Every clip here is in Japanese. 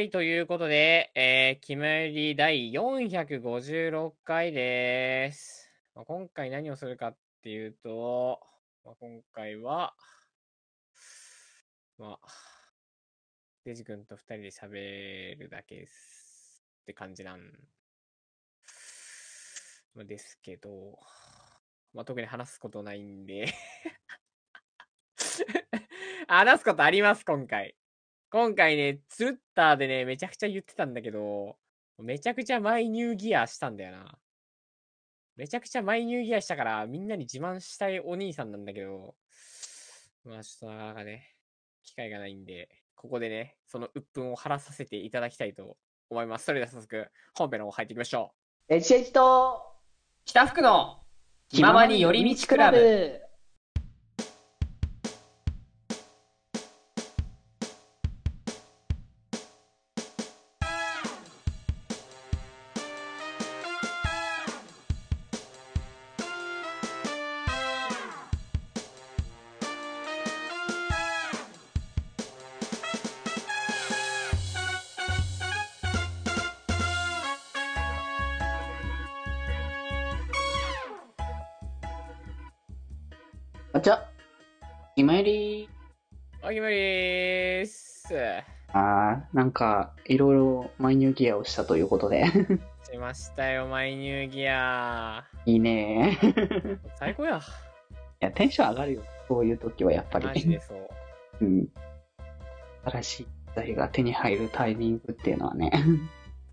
い、ということで、えー、決まり第456回です。まあ、今回何をするかっていうと、まあ、今回は、まあ、デジ君と二人で喋るだけです。って感じなんですけど、まあ、特に話すことないんで 話すことあります、今回。今回ね、ツルッターでね、めちゃくちゃ言ってたんだけど、めちゃくちゃマイニューギアしたんだよな。めちゃくちゃマイニューギアしたから、みんなに自慢したいお兄さんなんだけど、まあちょっとなかなかね、機会がないんで、ここでね、その鬱憤を晴らさせていただきたいと思います。それでは早速、本編の方入っていきましょエチエチと北福の気ままに寄り道クラブ。あちゃ、今より、う。お決まりーす。あー、なんか、いろいろマイニューギアをしたということで。しましたよ、マイニューギア。いいねい 最高や。や、テンション上がるよ。そういう時はやっぱり。マジでそう。うん。新しい機材が手に入るタイミングっていうのはね。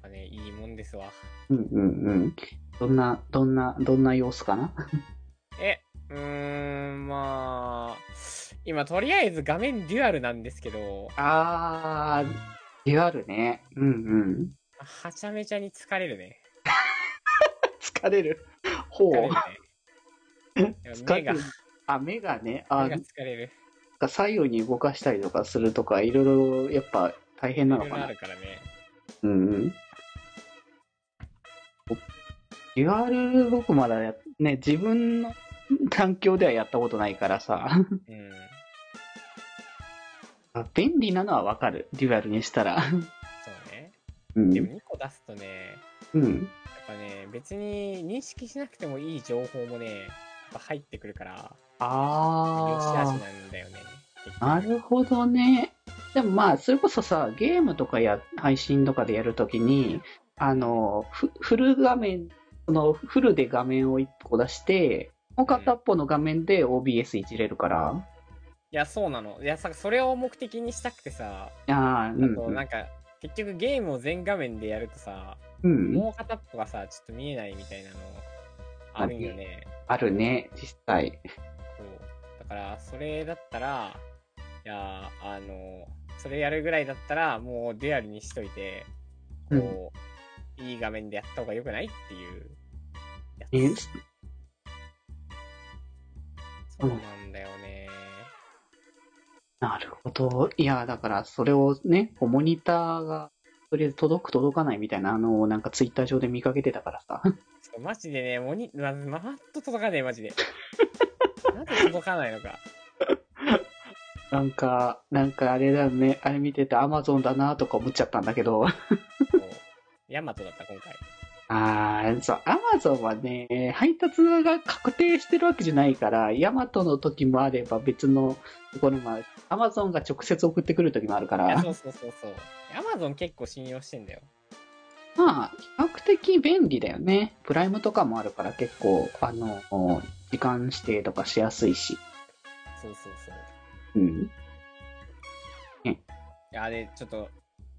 ね、いいもんですわ。うんうんうん。どんな、どんな、どんな様子かな？え、うーん、まあ、今とりあえず画面デュアルなんですけど、あー、デュアルね。うんうん。はちゃめちゃに疲れるね。疲れる。ほう疲。れるね。疲れ目が、る。あ、目がね、あ目が疲れる。左右に動かしたりとかするとか、いろいろやっぱ大変ないのかなろいろある。からね。うんうん。デュアル僕まだや、ね、自分の 環境ではやったことないからさ、うん。あ便利なのはわかる。デュアルにしたら。そうね。うん。でも2個出すとね、うん。やっぱね、別に認識しなくてもいい情報もね、やっぱ入ってくるから、よしあしあなんだよね。なるほどね。でもまあ、それこそさ、ゲームとかや、配信とかでやるときに、あの、フフル画面、そのフルで画面を1個出して、もう片っぽの画面で OBS いじれるから。いや、そうなの。いや、さ、それを目的にしたくてさ、ああ、うんあと、なんか、結局ゲームを全画面でやるとさ、うん。もう片っぽがさ、ちょっと見えないみたいなのあるんよね。あるね、実際。そう。だから、それだったら、いや、あの、それやるぐらいだったら、もうデュアルにしといて、こう、いい画面でやった方が良くないっていうやつ。えそうなんだよね。なるほど。いや、だから、それをね、こうモニターが、とりあえず届く届かないみたいなのをなんかツイッター上で見かけてたからさ。マジでね、モニ、ま、まっと届かねえ、マジで。なんで届かないのか。なんか、なんかあれだよね、あれ見てて Amazon だなとか思っちゃったんだけど。ヤマトだった、今回。あー、そう、Amazon はね、配達が確定してるわけじゃないから、ヤマトの時もあれば別のところもある。Amazon が直接送ってくる時もあるからそ、うそうそうそう。ヤマゾン結構信用してんだよ。まあ、比較的便利だよね。プライムとかもあるから結構、あの、時間指定とかしやすいし。そうそうそう。うん。いや、で、ちょっと、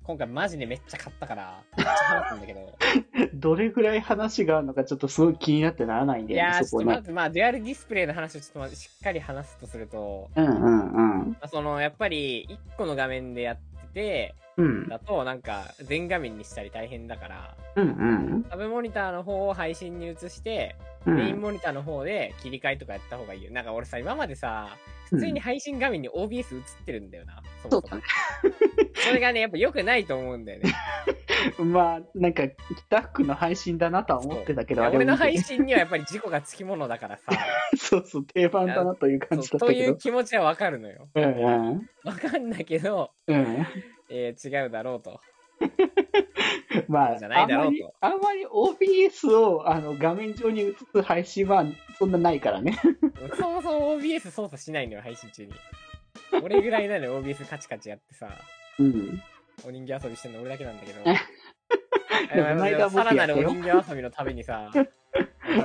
今回マジでめっちゃ買ったから、めっちゃ話すんだけど。どれぐらい話があるのかちょっとすごい気になってならないんだよね、いやー、ちょそこまず、まあ、デュアルディスプレイの話をちょっとまずしっかり話すとすると、うんうんうん。まあ、その、やっぱり、1個の画面でやってて、うん。だと、なんか、全画面にしたり大変だから、うんうん。サブモニターの方を配信に移して、うん。メインモニターの方で切り替えとかやった方がいいよ。なんか俺さ、今までさ、普通に配信画面に OBS 映ってるんだよな。そもそもそうだね。それがね、やっぱ良くないと思うんだよね。まあ、なんか、北区の配信だなとは思ってたけど、俺の配信にはやっぱり事故がつきものだからさ、そうそう、定番だなという感じだったけどそうという。気持ちはわかるのよ。うんうん。わかんだけど、うん。えー違うだろうと。まあ、あんまり、あんまり OBS をあの画面上に映す配信はそんなないからね。そもそも OBS 操作しないのよ、配信中に。俺ぐらいなのよ、OBS カチカチやってさ、うん。お人形遊びしてんの俺だけなんだけど。さらなるお人形遊びのためにさ、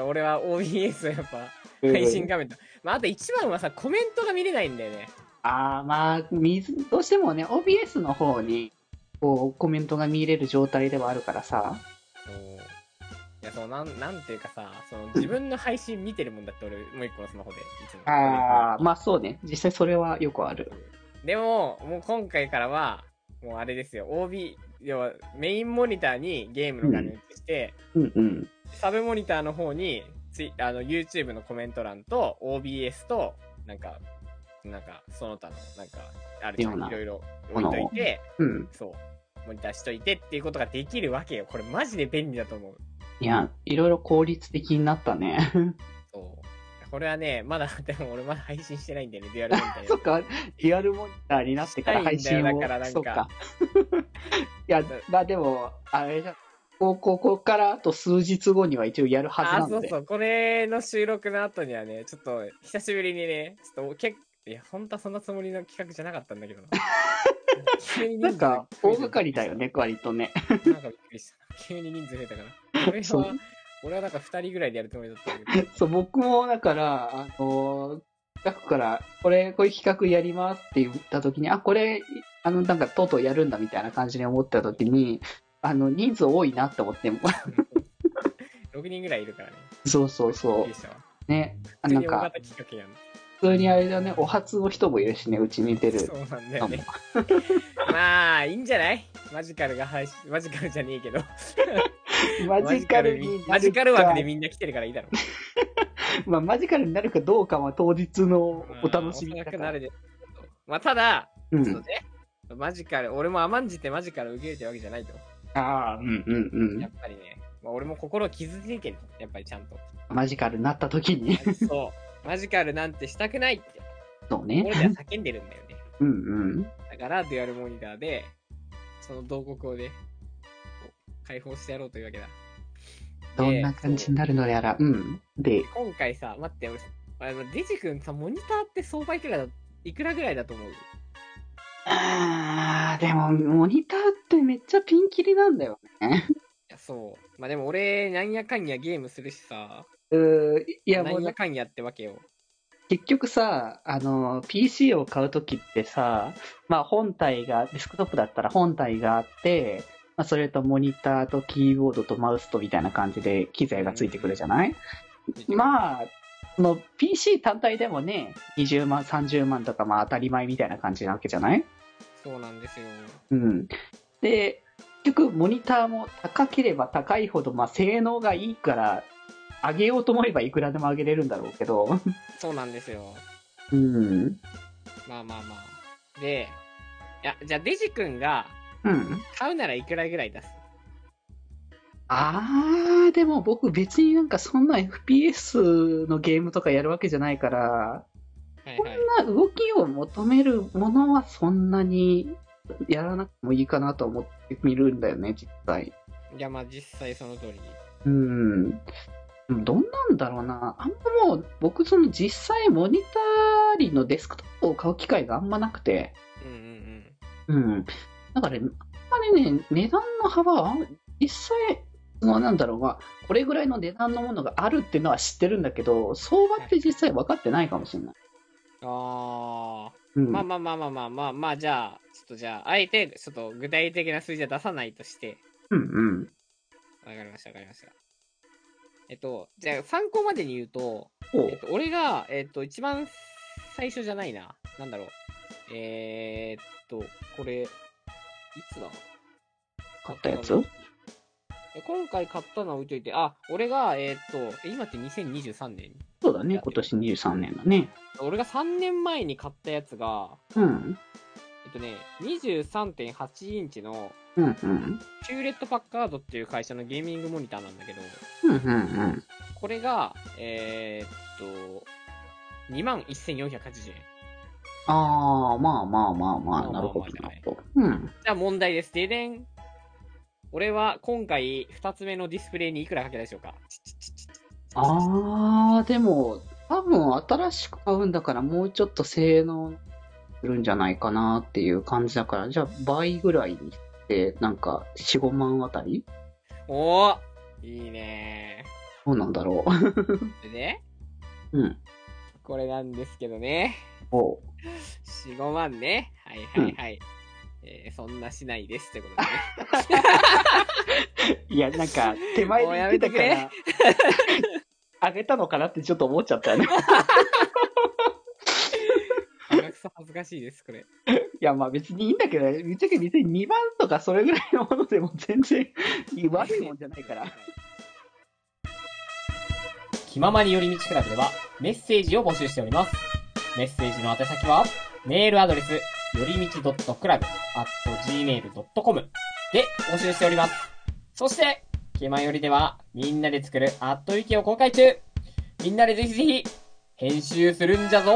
俺は OBS をやっぱ配信画面と。まあ、あと一番はさ、コメントが見れないんだよね。ああ、まあ、水、どうしてもね、OBS の方に、こう、コメントが見れる状態ではあるからさ。いや、そう、なん、なんていうかさ、その自分の配信見てるもんだって俺、もう一個のスマホで、いつも。ああ、まあそうね。実際それはよくある。でも、もう今回からは、もうあれですよ、OB、要はメインモニターにゲームの画面移して、うんうん。サブモニターの方に、ツイあの、YouTube のコメント欄と OBS と、なんか、なんか、その他の、なんか、あるじゃん、いろいろ置いといて、うん。そう、モニターしといてっていうことができるわけよ。これマジで便利だと思う。いや、いろいろ効率的になったね。そう。これはね、まだ、でも俺まだ配信してないんだよね、デュアルモニターにそっか、リアルモニターになってから配信を。だからなんかか。いや、まあでも、あれじゃ、こう、ここからあと数日後には一応やるはずあ、なので。そうそう。これの収録の後にはね、ちょっと、久しぶりにね、ちょっと、けいや、本当はそんなつもりの企画じゃなかったんだけどな。急に人数なんか、大掛かりだよね、割とね。なんかびっくりした。急に人数増えたから。俺は、俺はなんか二人ぐらいでやるつもりだったんだけど。そう、僕も、だから、あのー、企画から、これ、こういう企画やりますって言った時に、あ、これ、あの、なんか、とうとうやるんだみたいな感じに思った時に、あの、人数多いなって思って、6人ぐらいいるからね。そうそうそ。う。ね。あなんか、企画やん。普通にあれだね、お初の人もいるしね、うちに出るそうなんだ。よね。まあ、いいんじゃない？マジカルが配信、マジカルじゃねえけど。マジカルにマジカル枠でみんな来てるからいいだろ。まあ、マジカルになるかどうかは当日のお楽しみだから。まあおそらくなるで。まあ、ただ、うん。ね、マジカル、俺も甘んじてマジカル受け入れてるわけじゃないと。ああ、うんうんうんやっ。ぱりね、まあ、俺も心を傷ついてる。やっぱりちゃんと。マジカルになった時に。そう。マジカルなんてしたくないって、そうね。心では叫んでるんだよね。うんうん。だから、デュアルモニターで、その同国をね、解放してやろうというわけだ。どんな感じになるのやら。うん。で、今回さ、待って、俺、あの、デジ君さ、モニターって相場いくらだ、いくらぐらいだと思う？あー、でも、モニターってめっちゃピンキリなんだよね。いや、そう。まあでも俺、なんやかんやゲームするしさ、うーいや、もなうんやかんやってわけよ。結局さ、あの、PC を買うときってさ、まあ本体が、デスクトップだったら本体があって、まあそれとモニターとキーボードとマウスとみたいな感じで機材がついてくるじゃない？まあ、その PC 単体でもね、20万、30万とかまあ当たり前みたいな感じなわけじゃない？そうなんですよ。うん。で、結局モニターも高ければ高いほど、まあ性能がいいから、上げようと思えばいくらでも上げれるんだろうけど、そうなんですよ。うん。まあまあまあ。で、いや、じゃあデジ君がうん。買うならいくらぐらい出す？あー、でも僕別になんかそんな FPS のゲームとかやるわけじゃないから、はいはい。そんな動きを求めるものはそんなにやらなくてもいいかなと思ってみるんだよね、実際。いや、まあ実際その通り。うん。どんなんだろうな。あんまもう僕その実際モニターリのデスクトップを買う機会があんまなくて、うんうんうん。うん。だから、ね、あんまりね、値段の幅は、実際、そのなんだろう、まあ、これぐらいの値段のものがあるっていうのは知ってるんだけど、相場って実際分かってないかもしれない。あうん。ー、まあまあまあまあまあまあまあ、じゃあ、ちょっとじゃあ、あえて、ちょっと具体的な数字は出さないとして、うんうん。わかりましたわかりました。えっと、じゃあ参考までに言うと、おえっと、俺が、えっと、一番最初じゃないな。なんだろう。えー、っと、これ、いつだ？買ったやつ？え今回買ったのは置いといて、あ、俺が、えーっと、え今って2023年？そうだね、今年23年だね。俺が3年前に買ったやつが、うん。えっとね、23.8インチの、うんうん。ヒューレット・パッカードっていう会社のゲーミングモニターなんだけど、うんうんうん。これが、えーっと、21,480円。ああ、まあまあまあまあ、まあまあまあなるほどなるほど。うん。じゃあ問題です。ででん。俺は今回2つ目のディスプレイにいくらかけたでしょうかあー、でも、多分新しく買うんだからもうちょっと性能するんじゃないかなっていう感じだから、じゃあ倍ぐらいにして、なんか4、5万あたり？おーいいねどうなんだろでね、う。うん。これなんですけどね。おう4、5万ね。はいはいはい。えーそんなしないですってことでね。いや、なんか、手前で言ってたかもうやら、あげたのかなってちょっと思っちゃったよね。鼻くそ恥ずかしいです、これ。いや、まあ別にいいんだけど、ぶっちゃけ別に2万とかそれぐらいのものでも全然 悪いもんじゃないから。気ままに寄り道クラブではメッセージを募集しております。メッセージの宛先は、メールアドレス、よりみち .club.gmail.com で募集しております。そして、気まよりでは、みんなで作るアットウィキを公開中みんなでぜひぜひ、編集するんじゃぞ